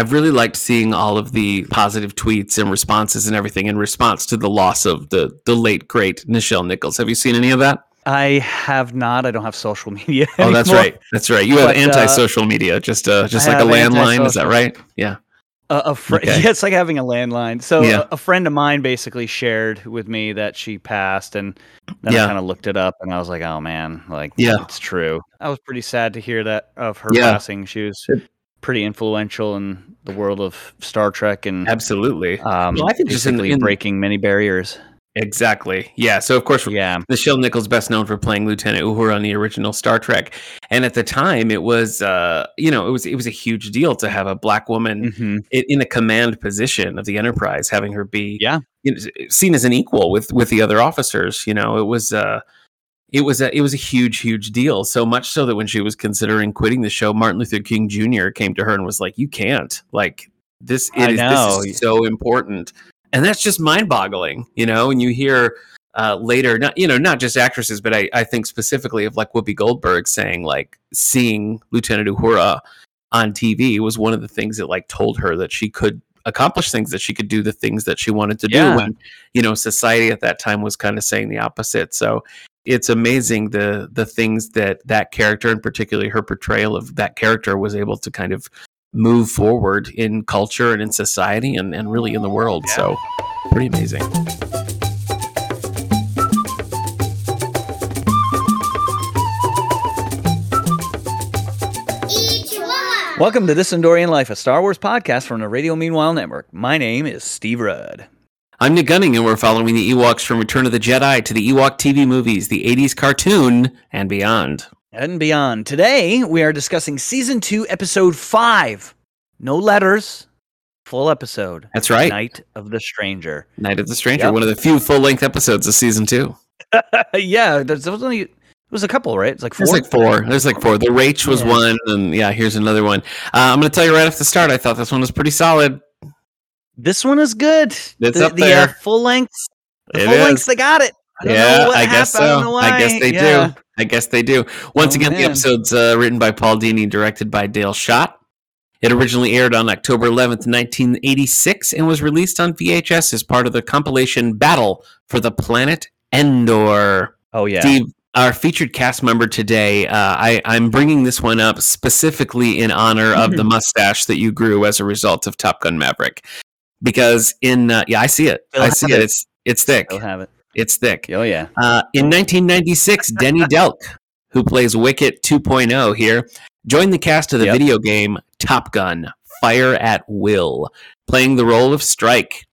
I've really liked seeing all of the positive tweets and responses and everything in response to the loss of the the late great Nichelle Nichols. Have you seen any of that? I have not. I don't have social media. Oh, that's right. That's right. You have But, uh, anti-social media, just uh, just I like a landline. Is that right? Yeah. A, a fr- Okay. Yeah, it's like having a landline. So Yeah. a, a friend of mine basically shared with me that she passed, and then Yeah. I kind of looked it up, and I was like, "Oh man, like, Yeah. it's true." I was pretty sad to hear that of her Yeah. passing. She was pretty influential in the world of Star Trek and Absolutely. um, Well, I think just in- in- breaking many barriers. Exactly. Yeah. So of course, Yeah, Nichelle Nichols best known for playing Lieutenant Uhura on the original Star Trek, and at the time, it was uh, you know it was it was a huge deal to have a black woman hmm in, in a command position of the Enterprise, having her be Yeah. you know, seen as an equal with with the other officers. You know, it was uh, it was a it was a huge huge deal. So much so that when she was considering quitting the show, Martin Luther King Jr. came to her and was like, "You can't like this. It is, this is so important." And that's just mind boggling, you know. And you hear uh, later, not you know, not just actresses, but I, I think specifically of like Whoopi Goldberg saying like seeing Lieutenant Uhura on TV was one of the things that like told her that she could accomplish things that she could do the things that she wanted to do Yeah. when you know society at that time was kind of saying the opposite so it's amazing the the things that that character and particularly her portrayal of that character was able to kind of move forward in culture and in society and, and really in the world so pretty amazing Welcome to This Endorian Life, a Star Wars podcast from the Radio Meanwhile Network. My name is Steve Rudd. I'm nick gunning and we're following the ewoks from return of the jedi to the ewok tv movies the 80s cartoon and beyond and beyond. Today, we are discussing season two, episode five. No letters, full episode. that's right Night of the Stranger. night of the stranger Yep. one of the few full-length episodes of season two yeah, there's, there was only it was a couple, right? It's like four. There's like four. There's like four. The Raich was Yeah. one, and yeah, here's another one. Uh, I'm going to tell you right off the start. I thought this one was pretty solid. This one is good. It's the, up the, uh, there. full length. The It full is. lengths, they got it. I yeah, I guess happened. I so. know I guess they Yeah. do. I guess they do. Once Oh, again, the episode's uh, written by Paul Dini, directed by Dale Schott. It originally aired on October 11th, 1986, and was released on VHS as part of the compilation Battle for the Planet Endor. Oh yeah. Steve, our featured cast member today, uh, I, I'm bringing this one up specifically in honor of the mustache that you grew as a result of Top Gun Maverick. Because in uh, yeah, I see it. I see it. it. It's it's thick. Still have it. It's thick. Oh yeah. Uh, in 1996, Denny Delk, who plays Wicket 2.0 here, joined the cast of the Yep. video game Top Gun: Fire at Will, playing the role of Strike.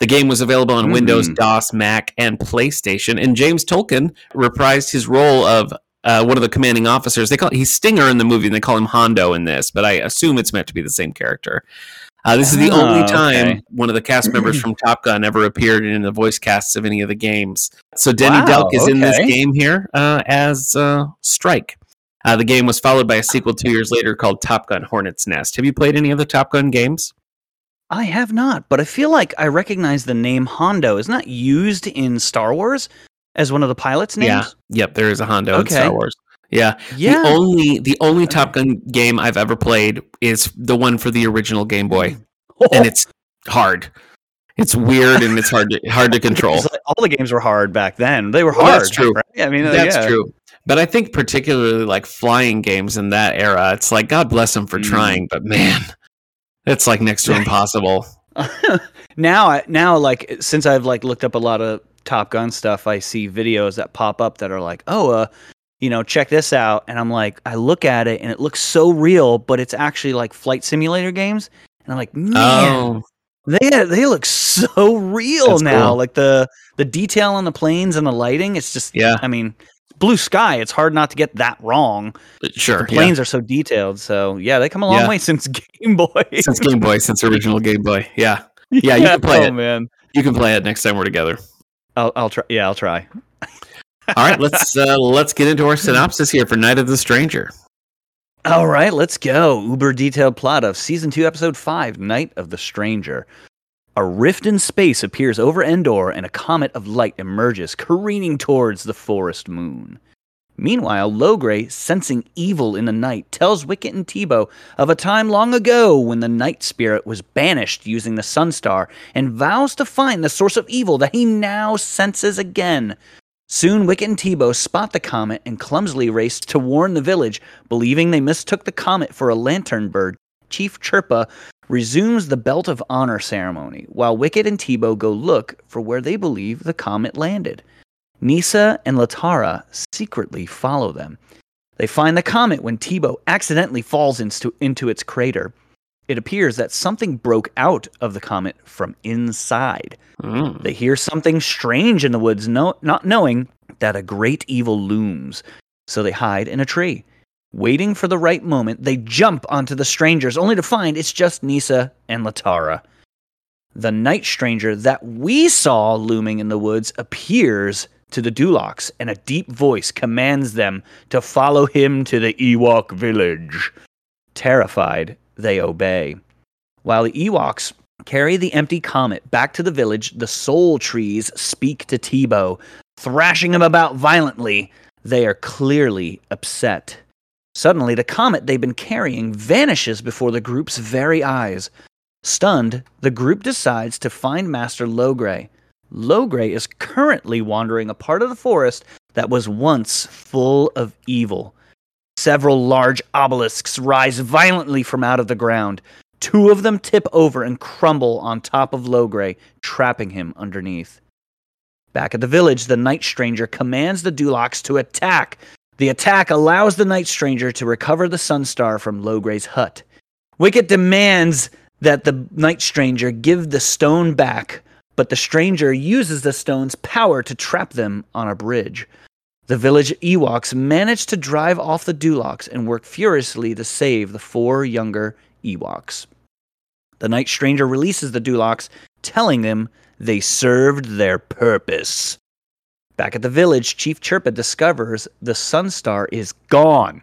The game was available on Windows, Mhm. DOS, Mac, and PlayStation. And James Tolkan reprised his role of uh, one of the commanding officers. They call he's Stinger in the movie, and they call him Hondo in this. But I assume it's meant to be the same character. Uh, this is the Oh, only time okay. one of the cast members from Top Gun ever appeared in the voice casts of any of the games. So Denny Wow, Delk is in this game here uh, as uh, Strike. Uh, the game was followed by a sequel two years later called Top Gun Hornet's Nest. Have you played any of the Top Gun games? I have not, but I feel like I recognize the name Hondo. Isn't that used in Star Wars as one of the pilots' names? Yeah. Yep, there is a Hondo in Star Wars. Yeah. Yeah. The only the only Top Gun game I've ever played is the one for the original Game Boy, and it's hard. It's weird and it's hard to hard to control. Like all the games were hard back then. They were Well, hard. that's true. right? I mean, uh, That's yeah. true. But I think particularly like flying games in that era, it's like God bless them for Mm. trying, but man, it's like next to impossible. now, I, now, like since I've like looked up a lot of Top Gun stuff, I see videos that pop up that are like, oh, uh, you know, check this out, and I'm like, I look at it and it looks so real, but it's actually like flight simulator games, and I'm like, man, Oh, they they look so real That's now. cool. Like the the detail on the planes and the lighting, it's just, yeah, I mean, blue sky. It's hard not to get that wrong. sure. The yeah. planes are so detailed. So yeah, they come a long Yeah. way since Game Boy. Since Game Boy, since original Game Boy. Yeah. Yeah, you can play oh, it. man. You can play it next time we're together. I'll, I'll try. Yeah, I'll try. All right, let's uh, let's get into our synopsis here for Night of the Stranger. All right, let's go. Uber detailed plot of season two, episode five, Night of the Stranger. A rift in space appears over Endor, and a comet of light emerges, careening towards the forest moon. Meanwhile, Logray, sensing evil in the night, tells Wicket and Teebo of a time long ago when the night spirit was banished using the Sunstar and vows to find the source of evil that he now senses again. Soon, Wicket and Teebo spot the comet and clumsily race to warn the village, believing they mistook the comet for a lantern bird. Chief Chirpa resumes the Belt of Honor ceremony, while Wicket and Teebo go look for where they believe the comet landed. Kneesaa and Latara secretly follow them. They find the comet when Teebo accidentally falls into, into its crater. It appears that something broke out of the comet from inside. Mm. They hear something strange in the woods, no, not knowing that a great evil looms. So they hide in a tree. Waiting for the right moment, they jump onto the strangers, only to find it's just Kneesaa and Latara. The night stranger that we saw looming in the woods appears to the Duloks, and a deep voice commands them to follow him to the Ewok village. Terrified, they obey. While the Ewoks carry the empty comet back to the village, the soul trees speak to Teebo, thrashing him about violently. They are clearly upset. Suddenly, the comet they've been carrying vanishes before the group's very eyes. Stunned, the group decides to find Master Logray. Logray is currently wandering a part of the forest that was once full of evil. Several large obelisks rise violently from out of the ground. Two of them tip over and crumble on top of Logray, trapping him underneath. Back at the village, the Night Stranger commands the Duloks to attack. The attack allows the Night Stranger to recover the Sunstar from Logray's hut. Wicket demands that the Night Stranger give the stone back, but the stranger uses the stone's power to trap them on a bridge. The village Ewoks manage to drive off the Duloks and work furiously to save the four younger Ewoks. The Night Stranger releases the Duloks, telling them they served their purpose. Back at the village, Chief Chirpa discovers the Sunstar is gone.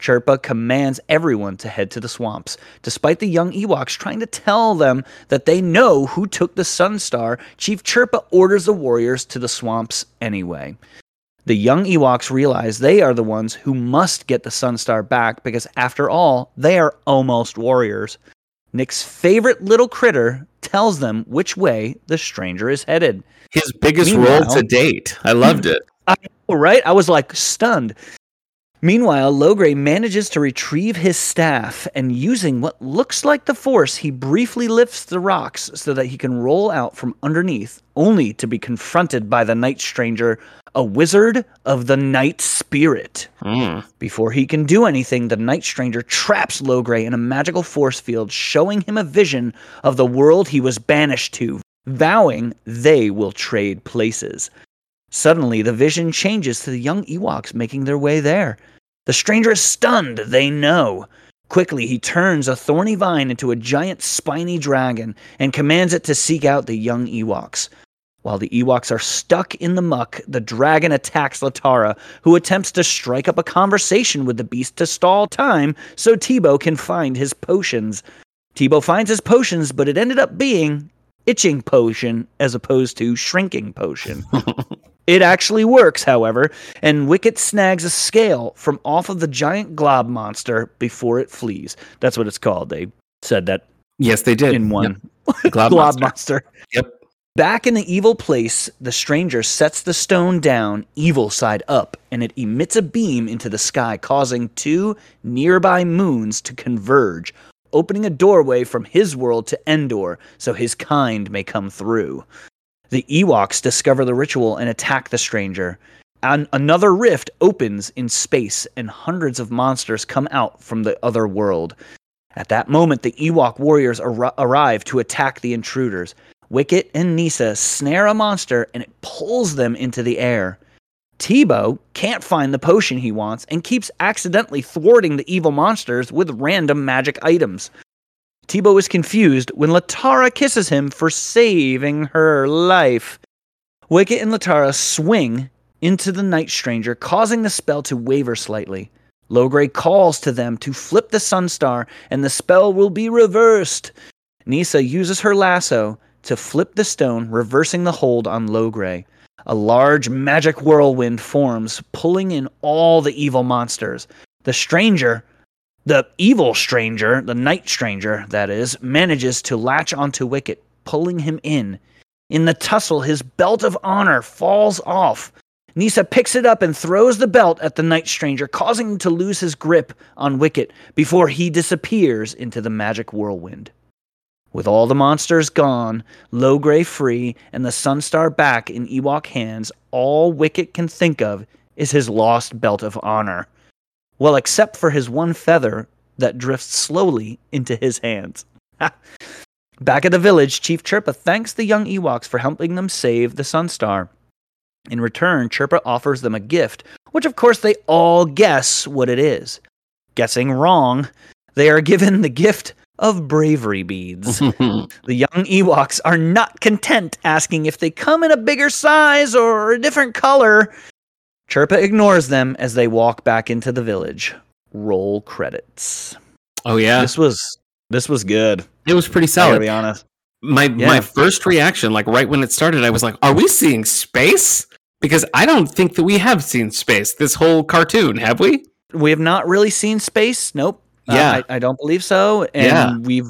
Chirpa commands everyone to head to the swamps. Despite the young Ewoks trying to tell them that they know who took the Sunstar, Chief Chirpa orders the warriors to the swamps anyway. The young Ewoks realize they are the ones who must get the Sunstar back because, after all, they are almost warriors. Nick's favorite little critter tells them which way the stranger is headed. His biggest Meanwhile- role to date. I loved it. Right? I was like stunned. Meanwhile, Logray manages to retrieve his staff and using what looks like the force, he briefly lifts the rocks so that he can roll out from underneath, only to be confronted by the night stranger, a wizard of the night spirit. Mm. Before he can do anything, the night stranger traps Logray in a magical force field, showing him a vision of the world he was banished to, vowing they will trade places. Suddenly, the vision changes to the young Ewoks making their way there. The stranger is stunned, they know. Quickly, he turns a thorny vine into a giant spiny dragon and commands it to seek out the young Ewoks. While the Ewoks are stuck in the muck, the dragon attacks Latara, who attempts to strike up a conversation with the beast to stall time so Teebo can find his potions. Teebo finds his potions, but it ended up being itching potion as opposed to shrinking potion. It actually works, however, and Wicket snags a scale from off of the giant glob monster before it flees. That's what it's called. They said that Yes, they did. in one Yep. Glob, glob monster. monster. Yep. Back in the evil place, the stranger sets the stone down, evil side up, and it emits a beam into the sky, causing two nearby moons to converge, opening a doorway from his world to Endor so his kind may come through. The Ewoks discover the ritual and attack the stranger. And another rift opens in space, and hundreds of monsters come out from the other world. At that moment, the Ewok warriors ar- arrive to attack the intruders. Wicket and Kneesaa snare a monster and it pulls them into the air. Teebo can't find the potion he wants and keeps accidentally thwarting the evil monsters with random magic items. Teebo is confused when Latara kisses him for saving her life. Wicket and Latara swing into the Night Stranger, causing the spell to waver slightly. Logray calls to them to flip the Sunstar, and the spell will be reversed. Kneesaa uses her lasso to flip the stone, reversing the hold on Logray. a large magic whirlwind forms, pulling in all the evil monsters. The stranger, the evil stranger, the night stranger, that is, manages to latch onto Wicket, pulling him in. In the tussle, his belt of honor falls off. Kneesaa picks it up and throws the belt at the night stranger, causing him to lose his grip on Wicket before he disappears into the magic whirlwind. With all the monsters gone, Logray free, and the Sunstar back in Ewok hands, all Wicket can think of is his lost belt of honor. Well, except for his one feather that drifts slowly into his hands. Back at the village, Chief Chirpa thanks the young Ewoks for helping them save the Sunstar. In return, Chirpa offers them a gift, which of course they all guess what it is. Guessing wrong, they are given the gift of bravery beads. the young Ewoks are not content asking if they come in a bigger size or a different color. Chirpa ignores them as they walk back into the village. Roll credits. oh yeah, This was this was good. it was pretty I gotta be honest. my Yeah. my first reaction, like right when it started, I was like, "Are we seeing space?" Because I don't think that we have seen space this whole cartoon, have we? We have not really seen space. Nope. Uh, Yeah. I, I don't believe so. And Yeah. we've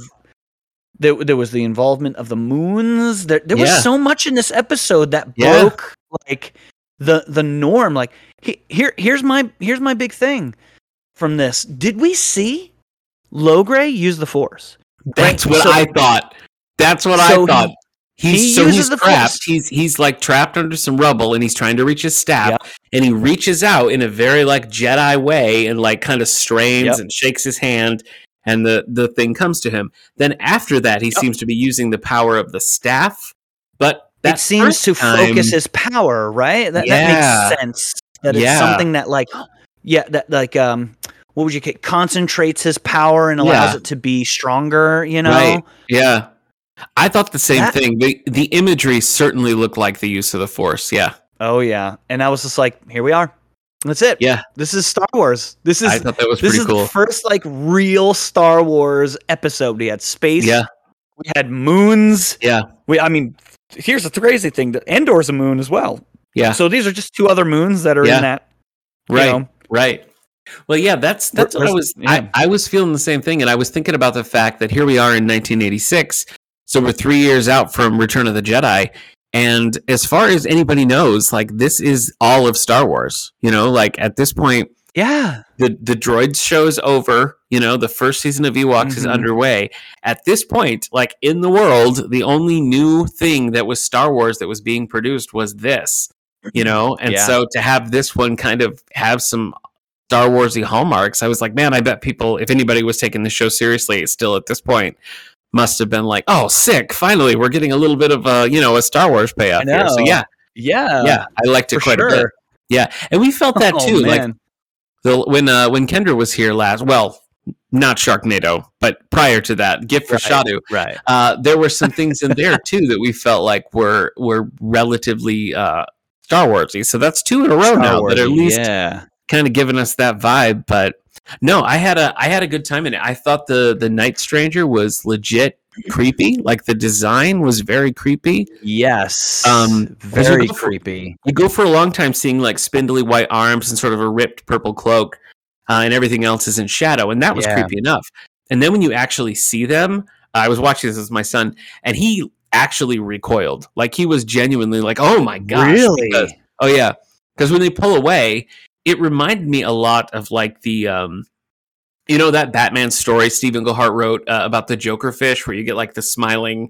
there, there was the involvement of the moons. There, there was so much in this episode that Yeah. broke like the the norm. Like he, here here's my here's my big thing from this. Did we see Logray use the Force? That's Right, what so- I thought. That's what So I thought. he He's so uses he's the trapped. Force. He's he's like trapped under some rubble, and he's trying to reach his staff. Yep. And he reaches out in a very like Jedi way, and like kind of strains Yep. and shakes his hand, and the the thing comes to him. Then after that, he Yep. seems to be using the power of the staff. But it seems to time- focus his power, right? That, Yeah. that makes sense. That it's something that like yeah, that like um what would you ca- concentrates his power and allows Yeah. it to be stronger, you know? Right. Yeah. I thought the same That- thing. The the imagery certainly looked like the use of the force. Yeah. Oh yeah. And I was just like, here we are. That's it. Yeah. This is Star Wars. This is I thought that was this pretty is cool. the first like real Star Wars episode. We had space. Yeah. We had moons. Yeah. We I mean, here's the crazy thing. that Endor's a moon as well. Yeah. So these are just two other moons that are Yeah. in that. Right. know, Right. Well, yeah, that's that's what I was. yeah. I, I was feeling the same thing, and I was thinking about the fact that here we are in 1986, so we're three years out from Return of the Jedi, and as far as anybody knows, like this is all of Star Wars. You know, like at this point, Yeah. the the droids show's over. You know, the first season of Ewoks is Mhm. underway. At this point, like in the world, the only new thing that was Star Wars that was being produced was this. You know, and Yeah. so to have this one kind of have some Star Warsy hallmarks, I was like, man, I bet people, if anybody was taking the show seriously, still at this point, must have been like, oh, sick! Finally, we're getting a little bit of a you know a Star Wars payoff here. So yeah, Yeah. yeah, I liked it for quite a bit. Yeah, and we felt that Oh, too. Like man. The when uh when Kendra was here last well not Sharknado but prior to that gift for Right. Shadu right. uh there were some things in there too that we felt like were were relatively uh Star Warsy so that's two in a row Star now that at least yeah. kind of giving us that vibe but no I had a I had a good time in it I thought the the Night Stranger was legit creepy like the design was very creepy Yes. Um, 'cause you very for- creepy. you go for a long time seeing like spindly white arms and sort of a ripped purple cloak, uh, and everything else is in shadow, and that was Yeah. creepy enough. And then when you actually see them, I was watching this with my son, and he actually recoiled, like he was genuinely like, "Oh my gosh!" really? because- oh yeah, because when they pull away, it reminded me a lot of like the. Um, you know that Batman story Stephen Englehart wrote uh, about the Joker fish, where you get like the smiling,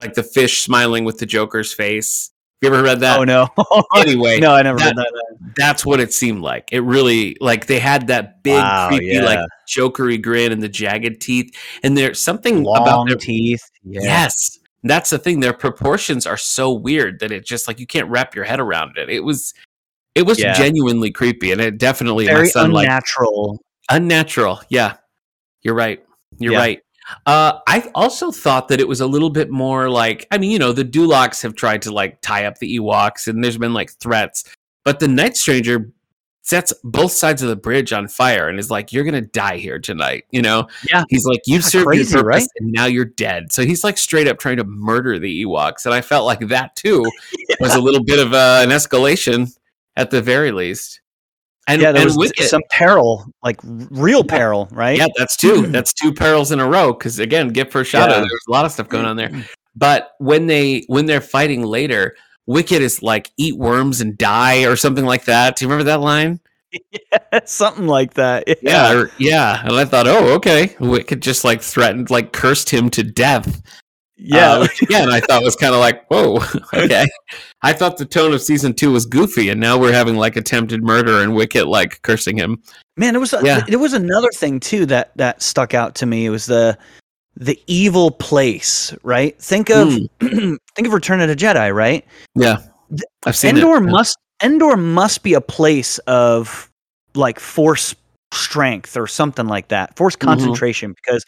like the fish smiling with the Joker's face. You ever read that? oh no. Anyway, no, I never that- read that. that's what it seemed like. It really like they had that big Wow, creepy yeah. like jokery grin and the jagged teeth, and there's something about their teeth. Yeah. yes. That's the thing. Their proportions are so weird that it just like you can't wrap your head around it. It was, it was Yeah. genuinely creepy, and it definitely Very son like unnatural. Yeah, you're right. You're Yeah. right. Uh, I also thought that it was a little bit more like I mean, you know, the Duloks have tried to like tie up the Ewoks, and there's been like threats, but the Night Stranger sets both sides of the bridge on fire and is like, "You're gonna die here tonight." You know? Yeah. He's like, "You've served crazy, your purpose, right? and now you're dead." So he's like straight up trying to murder the Ewoks, and I felt like that too was a little bit of uh, an escalation at the very least. And, yeah, there and was Wicket, some peril, like real peril, right? yeah, that's two. Mm-hmm. That's two perils in a row. Because again, gift for shadow. Yeah. There's a lot of stuff going on there. Mm-hmm. But when they when they're fighting later, Wicket is like eat worms and die or something like that. Do you remember that line? something like that. Yeah, or- yeah. And I thought, oh, okay. Wicket just like threatened, like cursed him to death. Yeah. Uh, which again, I thought was kind of like, whoa, okay. I thought the tone of season two was goofy, and now we're having like attempted murder and Wicket like cursing him. Man, it was Yeah. it was another thing too that that stuck out to me. It was the the evil place, right? Think of Hmm. think of Return of the Jedi, right? Yeah, I've seen Endor it. must Endor must be a place of like force strength or something like that, force Mhm. concentration. Because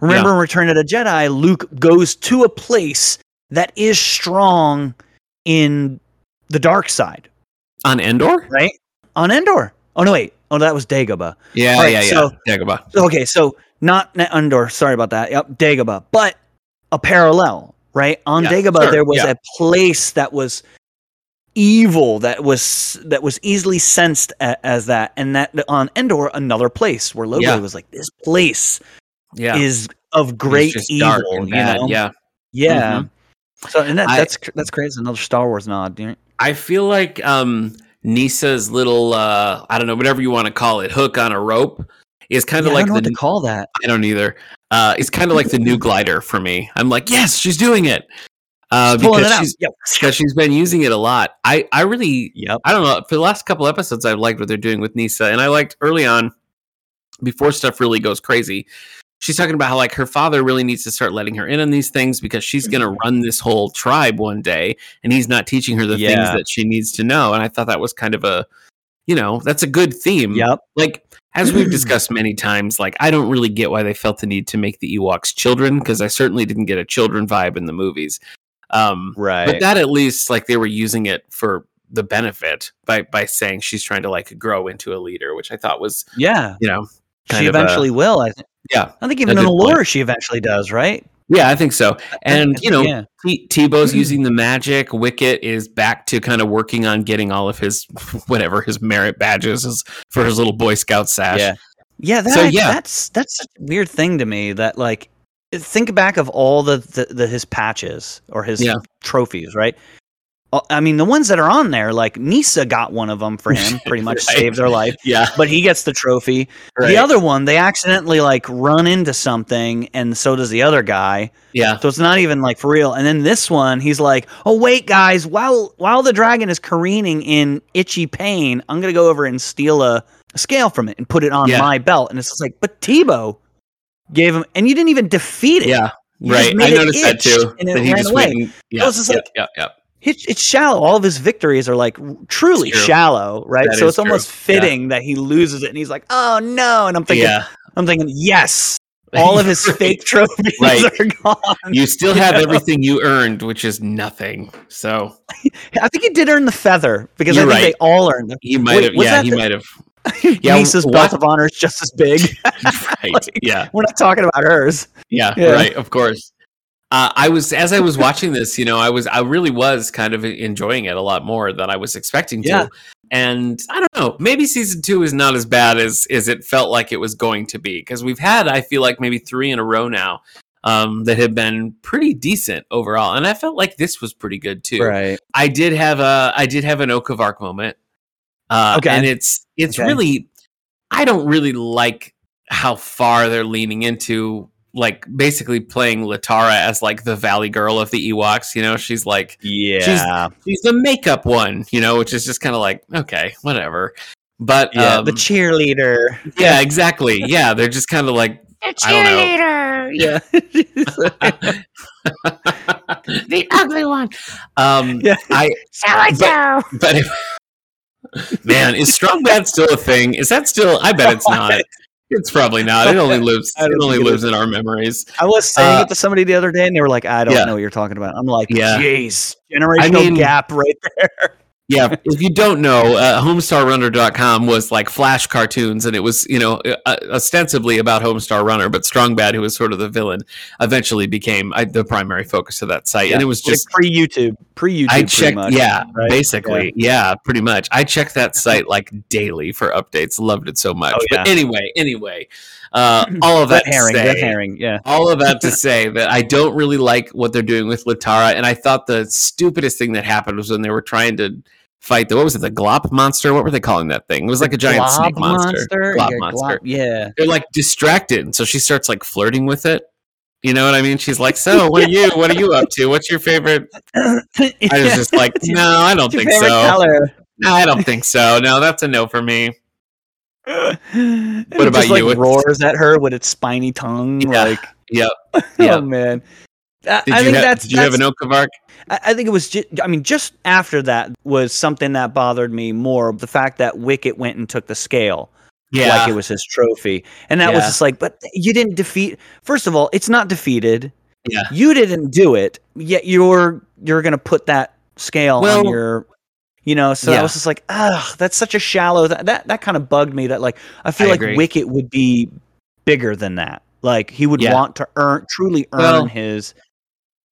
remember, in Return of the Jedi, Luke goes to a place that is strong in the dark side, on Endor. right? On Endor. Oh no, wait. Oh, that was Dagobah. Yeah, right, yeah, yeah. so- Dagobah. Okay, so not not Endor. Sorry about that. Yep, Dagobah, but a parallel, right? On Yeah, Dagobah, sure, there was yeah. a place that was evil that was that was easily sensed a, as that, and that on Endor, another place where Logo Yeah. was like, this place Yeah, is of great evil. you know? Yeah, yeah. So and that, I- that's that's crazy. Another Star Wars nod. you know? I feel like um Kneesaa's little uh I don't know whatever you want to call it hook on a rope is kind Yeah, of I like the what to call that. I don't either. Uh, it's kind of like the new glider for me. I'm like, yes, she's doing it. Uh, because she's Yep. because she's been using it a lot. I I really Yep. I don't know for the last couple episodes I've liked what they're doing with Kneesaa, and I liked early on before stuff really goes crazy. She's talking about how like her father really needs to start letting her in on these things because she's going to run this whole tribe one day, and he's not teaching her the things that she needs to know. And I thought that was kind of a, you know, that's a good theme Yep. like as we've discussed many times like i don't really get why they felt the need to make the ewoks children because i certainly didn't get a children vibe in the movies um Right. but that at least like they were using it for the benefit by by saying she's trying to like grow into a leader which i thought was yeah. you know kind She of a- eventually will. I think. yeah I think even in the good point. lore, she eventually does. Right. yeah i think so and you know yeah. T- Teebo's using the magic. Wicket is back to kind of working on getting all of his whatever his merit badges for his little Boy Scout sash. Yeah. Yeah, that, So, yeah. that's that's a weird thing to me that like think back of all the, the, the his patches or his Yeah. trophies, right? Uh, I mean, the ones that are on there, like Kneesaa got one of them for him, pretty much Right. saved their life, yeah, but he gets the trophy. right. The other one, they accidentally like run into something, and so does the other guy. yeah, So it's not even like for real. And then this one, he's like, "Oh wait, guys! While while the dragon is careening in itchy pain, I'm gonna go over and steal a, a scale from it and put it on Yeah. my belt." And it's just like, but Teebo gave him, and you didn't even defeat it. yeah. You Right, I noticed that too. and it that he ran just away. went and, yeah, it's just yeah, like- yeah, yeah. It's, it's shallow. All of his victories are like truly shallow, right? That so it's almost true. Yeah. fitting that he loses it, and he's like, "Oh no!" And I'm thinking, yeah. I'm thinking, yes, all of his fake trophies Right. are gone. You still have Yeah. everything you earned, which is nothing. So I think he did earn the feather because You're I think right. they all earned it. he might have. Yeah, he might have. Yeah, Lisa's what- belt of honor is just as big. right. Like- yeah. We're not talking about hers. Yeah, Yeah. right. Of course. Uh, I was as I was watching this, you know, I was I really was kind of enjoying it a lot more than I was expecting to. Yeah. And I don't know, maybe season two is not as bad as as it felt like it was going to be because we've had I feel like maybe three in a row now um, that have been pretty decent overall, and I felt like this was pretty good too. Right. I did have a I did have an Oak of Arc moment. Uh, Okay. and it's it's Okay. really I don't really like how far they're leaning into like basically playing Latara as like the Valley Girl of the Ewoks. You know, she's like Yeah. she's the makeup one. You know, which is just kind of like okay, whatever. But yeah. um, the cheerleader. yeah, exactly. Yeah, they're just kind of like The cheerleader. Yeah. the ugly one. um, Yeah. I So and so. but if, man, is strong bad still a thing? Is that still? I bet it's not. It's probably not. It only lives. It only think it lives in our memories. I was saying Uh, it to somebody the other day, and they were like, "I don't yeah. know what you're talking about." I'm like, Yeah. "Jeez, generational I mean- gap right there." Yeah, if you don't know, uh, HomestarRunner.com was like flash cartoons, and it was you know uh, ostensibly about Homestar Runner, but Strong Bad, who was sort of the villain, eventually became uh, the primary focus of that site, and it was just pre YouTube, pre YouTube. I checked, much, yeah, right? basically, yeah. pretty much. I checked that site like daily for updates. Loved it so much. Oh, But yeah. anyway, anyway, uh, all of that herring, to say- herring. Yeah. all of that to say that I don't really like what they're doing with Latara, and I thought the stupidest thing that happened was when they were trying to fight the what was it, the Glop monster? What were they calling that thing? It was like a giant snake monster. Glob yeah, monster. glob- yeah. They're like distracted, and so she starts like flirting with it. You know what I mean? She's like, "So, what are you? What are you up to? What's your favorite?" I was just like, "No, I don't think so. color. No, I don't think so. No, that's a no for me." What about just, like, you? It's- roars at her with its spiny tongue. Yeah. Like, Yep. oh man. I, Did I you, think ha- that's. did you have an Okavark? I I think it was. Just, I mean, just after that was something that bothered me more. The fact that Wicket went and took the scale. Yeah. like it was his trophy. And that was just like, but you didn't defeat. First of all, it's not defeated. Yeah. You didn't do it, yet you're you're gonna put that scale on your. You know, so I was just like, ah, that's such a shallow. That that, that kind of bugged me. That like, I feel I like agree. Wicket would be bigger than that. Like he would Yeah. want to earn, truly earn Well, his.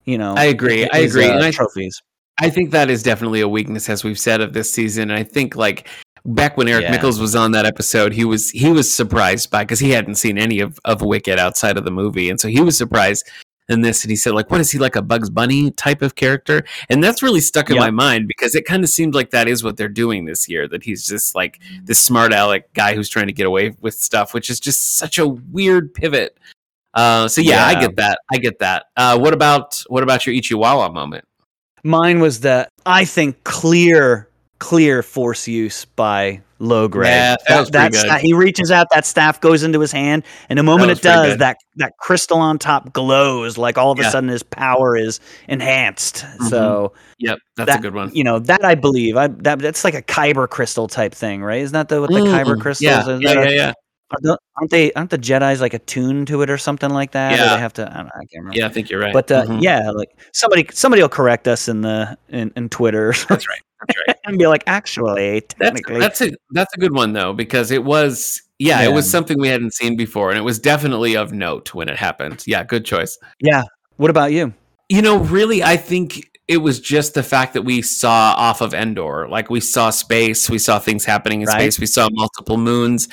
You know, I agree. I agree. uh, And I- trophies. I think that is definitely a weakness, as we've said, of this season. And I think like back when Eric Yeah. Mickles was on that episode, he was he was surprised by because he hadn't seen any of of Wicket outside of the movie, and so he was surprised in this. And he said, like, what is he like a Bugs Bunny type of character? And that's really stuck in Yeah. my mind because it kind of seemed like that is what they're doing this year. That he's just like this smart aleck guy who's trying to get away with stuff, which is just such a weird pivot. Uh, so yeah, I get that. I get that. Uh, what about what about your Ichiwawa moment? Mine was the I think clear clear force use by Logray. Yeah, that was pretty good. sta- he reaches out, that staff goes into his hand, and the moment it does, that that crystal on top glows like all of a Yeah. sudden his power is enhanced. So Yep, that's that, a good one. You know that I believe. I that that's like a kyber crystal type thing, right? Isn't that the what the kyber Mm, crystals? Yeah, Is yeah, that yeah, a- yeah. Are the- Aren't they? Aren't the Jedi's like attuned to it or something like that? Or Yeah. they have to. I, don't know, I can't remember. Yeah, I think you're right. But uh, Mhm. yeah, like somebody somebody will correct us in the in, in Twitter that's right. That's right. and be like, actually, technically, that's a that's a good one though because it was yeah, it was something we hadn't seen before and it was definitely of note when it happened. Yeah, good choice. yeah. What about you? You know, really, I think it was just the fact that we saw off of Endor. Like we saw space, we saw things happening in Right. space, we saw multiple moons.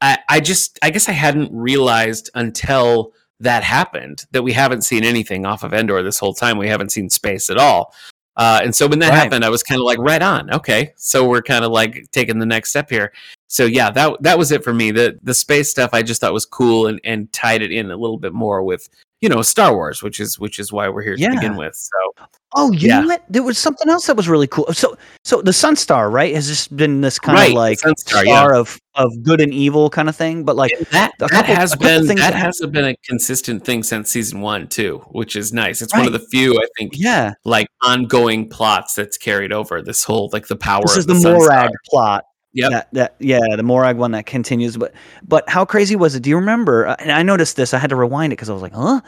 I, I just, I guess I hadn't realized until that happened that we haven't seen anything off of Endor this whole time. We haven't seen space at all. Uh, and so when that Right. happened, I was kind of like, right on. Okay, so we're kind of like taking the next step here. So yeah, that that was it for me. The the space stuff I just thought was cool and, and tied it in a little bit more with you know Star Wars, which is which is why we're here to begin with. So Oh, you Yeah. know what? There was something else that was really cool. So, so the Sun Star, right, has just been this kind Right, of like Sun Star, yeah. of of good and evil kind of thing. But like, that that couple- has been that that- has been a consistent thing since season one too, which is nice. It's one of the few I think yeah, like ongoing plots that's carried over. This whole like the power this of is the, Sun Morag plot. Yep. That, that yeah, the Morag one that continues. But but how crazy was it? Do you remember? uh, And I noticed this. I had to rewind it because I was like, huh.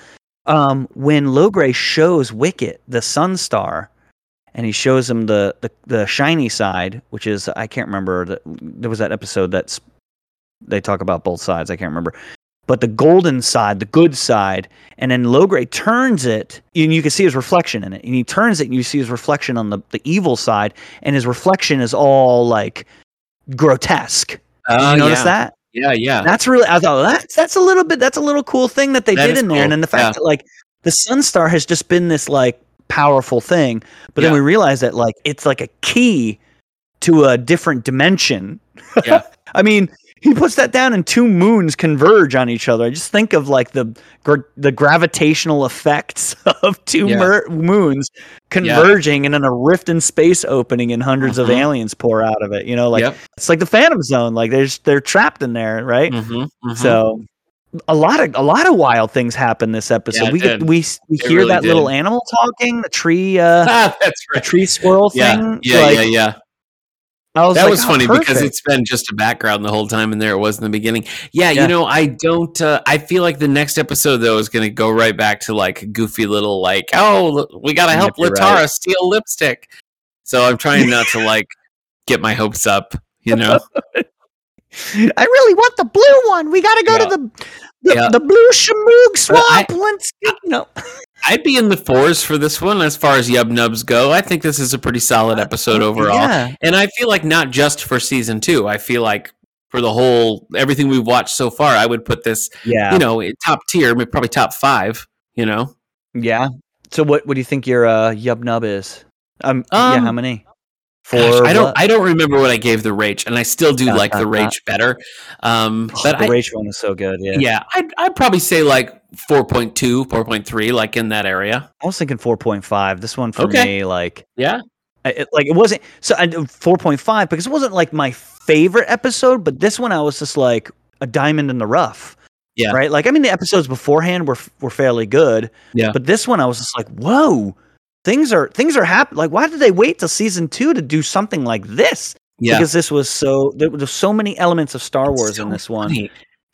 Um, when Logray shows Wicket the Sun Star, and he shows him the, the the shiny side, which is I can't remember. The, there was that episode that's they talk about both sides. I can't remember. But the golden side, the good side, and then Logray turns it, and you can see his reflection in it. And he turns it, and you see his reflection on the, the evil side, and his reflection is all like grotesque. Oh, you notice yeah. that? Yeah, yeah. That's really I thought that's that's a little bit that's a little cool thing that they That did in there. cool, And then the fact yeah. that like the Sun Star has just been this like powerful thing, but then we realize that like it's like a key to a different dimension. Yeah. I mean, he puts that down and two moons converge on each other. I just think of like the the gravitational effects of two Yeah. mer- moons converging and then a rift in space opening and 100s of Mhm. aliens pour out of it. You know, like Yep. it's like the Phantom Zone. Like there's they're trapped in there, right? Mhm, mhm. So a lot of a lot of wild things happen this episode. Yeah, we get did. we we It hear really that little animal talking, the tree uh Ah, that's the right. tree squirrel Yeah, thing. yeah, like, yeah, yeah. Was that like, was oh, funny because it's been just a background the whole time, and there it was in the beginning. Yeah, Yeah. you know, I don't. Uh, I feel like the next episode though is going to go right back to like goofy little like, oh, we got to help Latara right. steal lipstick. So I'm trying not to like get my hopes up, you know. I really want the blue one. We got to go Yeah. to the the, Yeah. the blue shamoog But I- swamp. Let's you know. I'd be in the fours for this one as far as Yub Nubs go. I think this is a pretty solid episode overall. Yeah. And I feel like not just for season two. I feel like for the whole everything we've watched so far, I would put this, Yeah. you know, top tier, probably top five. You know, yeah. So what what do you think your uh, yub nub is? Um, yeah, Um, how many? For Gosh, I don't, what? I don't remember what I gave the Raich, and I still do Dot, like the dot, dot. Raich better. Um, Oh, but the I, Raich one is so good. Yeah. yeah, I'd, I'd probably say like 4.2, 4.3, like in that area. I was thinking 4.5. This one for Okay. me, like, Yeah, it, like it wasn't so I, 4.5 because it wasn't like my favorite episode, but this one I was just like a diamond in the rough. Yeah. Right. Like I mean, the episodes beforehand were were fairly good. Yeah. But this one I was just like, whoa, things are things are happening. Like, why did they wait till season two to do something like this? yeah. Because this was so there were so many elements of Star Wars so in this one.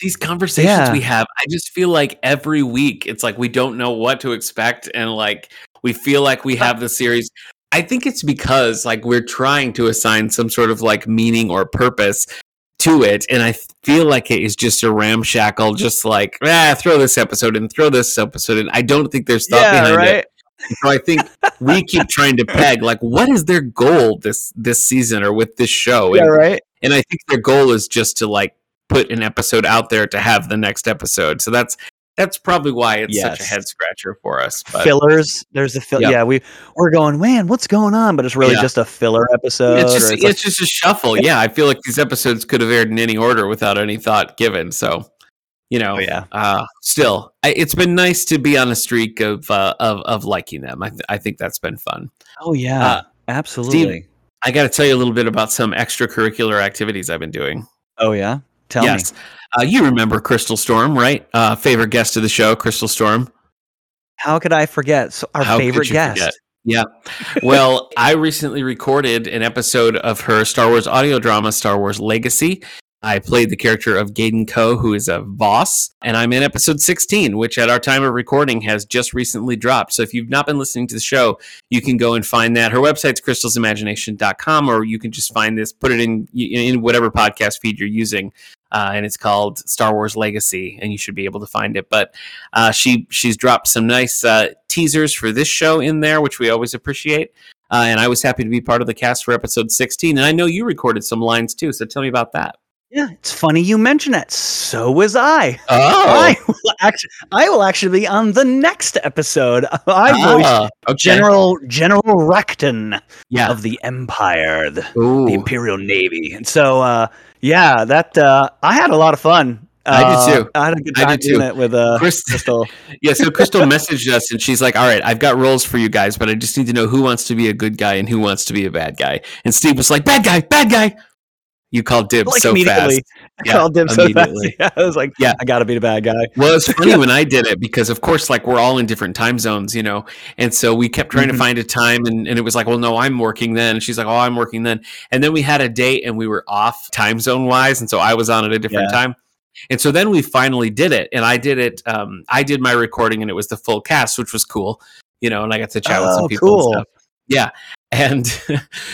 These conversations Yeah. we have, I just feel like every week it's like we don't know what to expect, and like we feel like we have the series. I think it's because like we're trying to assign some sort of like meaning or purpose to it, and I feel like it is just a ramshackle, just like ah, throw this episode in, throw this episode in. I don't think there's thought behind it. So I think we keep trying to peg like what is their goal this this season or with this show? Yeah, And- right. and I think their goal is just to like put an episode out there to have the next episode. So that's that's probably why it's such a head scratcher for us. But Fillers. There's a fill. Yep. Yeah, we we're going, man, what's going on? But it's really Yeah. just a filler episode. it's just it's it's, like- just a shuffle. Yeah, I feel like these episodes could have aired in any order without any thought given. So you know, Oh, yeah. uh, still, I, it's been nice to be on a streak of uh, of of liking them. I th- I think that's been fun. Oh yeah, Uh, absolutely. I got to tell you a little bit about some extracurricular activities I've been doing. oh yeah, tell yes, me. uh, you remember Crystal Storm, right? Uh, favorite guest of the show, Crystal Storm. How could I forget so our How favorite guest? forget? Yeah. Well, I recently recorded an episode of her Star Wars audio drama, Star Wars Legacy. I played the character of Gaiden Ko, who is a boss, and I'm in episode 16, which at our time of recording has just recently dropped. So if you've not been listening to the show, you can go and find that. Her website's crystalsimagination.com, or you can just find this, put it in in whatever podcast feed you're using, uh, and it's called Star Wars Legacy, and you should be able to find it. But uh, she she's dropped some nice uh, teasers for this show in there, which we always appreciate. Uh, and I was happy to be part of the cast for episode 16. And I know you recorded some lines too, so tell me about that. Yeah, it's funny you mention that. So was I. Oh, I will actually, I will actually be on the next episode. I voiced Ah, okay. General General Recton yeah. of the Empire, the, the Imperial Navy. And so, uh, yeah, that uh, I had a lot of fun. I did Uh, too. I had a good time doing it with uh, Crystal. yeah, so Crystal messaged us and she's like, All right, I've got roles for you guys, but I just need to know who wants to be a good guy and who wants to be a bad guy. And Steve was like, Bad guy, bad guy. You called dibs Like so immediately. fast. I Yeah, called him so fast. Yeah, I was like, Yeah. I got to be the bad guy. Well, it's funny when I did it because, of course, like we're all in different time zones, you know, and so we kept trying Mhm. to find a time, and, and it was like, well, no, I'm working then. And she's like, oh, I'm working then, and then we had a date, and we were off time zone wise, and so I was on at a different Yeah. time, and so then we finally did it, and I did it. Um, I did my recording, and it was the full cast, which was cool, you know, and I got to chat with some Oh, people cool. and stuff. Yeah, and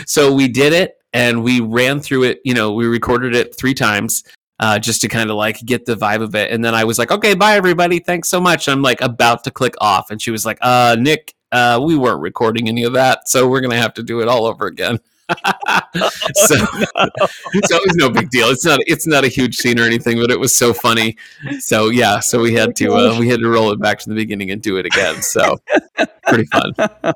so we did it, and we ran through it. You know, we recorded it three times uh, just to kind of like get the vibe of it. And then I was like, okay, bye everybody. Thanks so much. I'm like about to click off. And she was like, uh, Nick, uh, we weren't recording any of that. So we're going to have to do it all over again. so, so it was no big deal. It's not, it's not a huge scene or anything, but it was so funny. So yeah, so we had to, uh, we had to roll it back to the beginning and do it again. So pretty fun.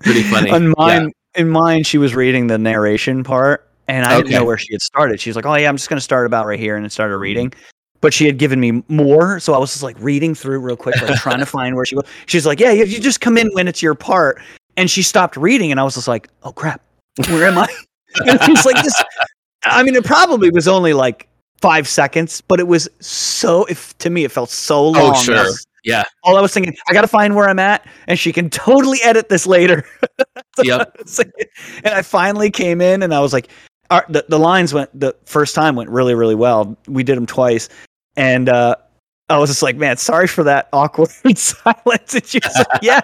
Pretty funny. On Yeah. In mine, she was reading the narration part, and I didn't know where she had started. She was like, "Oh yeah, I'm just going to start about right here," and then started mm-hmm. reading. But she had given me more, so I was just like reading through real quick, like trying to find where she was. She's like, "Yeah, you, you just come in when it's your part," and she stopped reading, and I was just like, "Oh crap, where am I?" and it's like this. I mean, it probably was only like five seconds, but it was so. If to me, it felt so oh, long. Oh, I sure. was- Yeah. all I was thinking, I got to find where I'm at, and she can totally edit this later. Yep. and I finally came in, and I was like, our, the the lines went the first time went really really well. We did them twice, and uh, I was just like, man, sorry for that awkward silence. And she was like, yeah,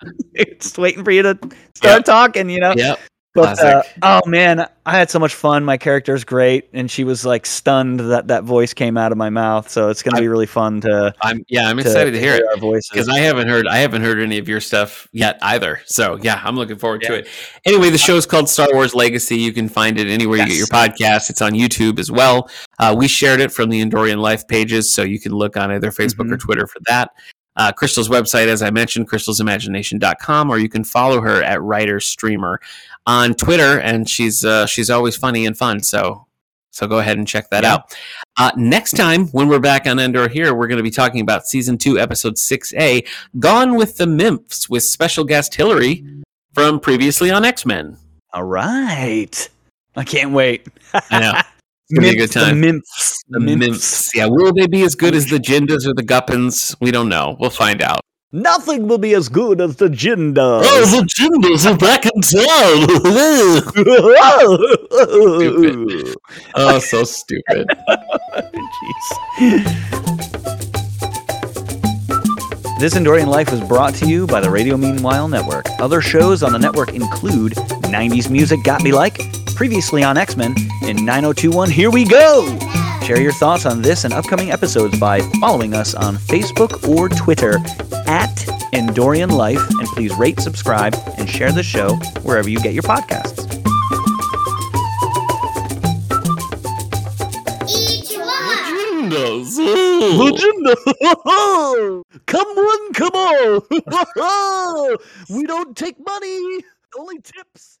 just waiting for you to start Yep. talking, you know. Yep. But uh, oh man, I had so much fun. My character's great, and she was like stunned that that voice came out of my mouth. So it's gonna be really fun to. I'm yeah, I'm excited to hear it our voices. because I haven't heard I haven't heard any of your stuff yet either. So yeah, I'm looking forward to it. Anyway, the show's called Star Wars Legacy. You can find it anywhere you get your podcast. It's on YouTube as well. Uh, we shared it from the Endorian Life pages, so you can look on either Facebook or Twitter for that. Uh, Crystal's website, as I mentioned, crystalsimagination.com, or you can follow her at Writer Streamer on Twitter, and she's uh, she's always funny and fun. So so go ahead and check that Yeah. out. Uh, next time, when we're back on Endor here, we're going to be talking about season two, episode six A, Gone with the Mimphs, with special guest Hillary from previously on X Men. All right, I can't wait. I know it's going to be a good time. The Mimphs. The Mimphs. yeah. Will they be as good as the Jindas or the Gupins? We don't know. We'll find out. Nothing will be as good as the Jindas. Oh, the Jindas are back in town. oh, so stupid. This Endorian Life is brought to you by the Radio Meanwhile Network. Other shows on the network include 90s Music Got Me Like, previously on X Men, in 9021 Here We Go! Share your thoughts on this and upcoming episodes by following us on Facebook or Twitter at Endorian Life, and please rate, subscribe, and share the show wherever you get your podcasts. Jindas. come on, come on! we don't take money, only tips.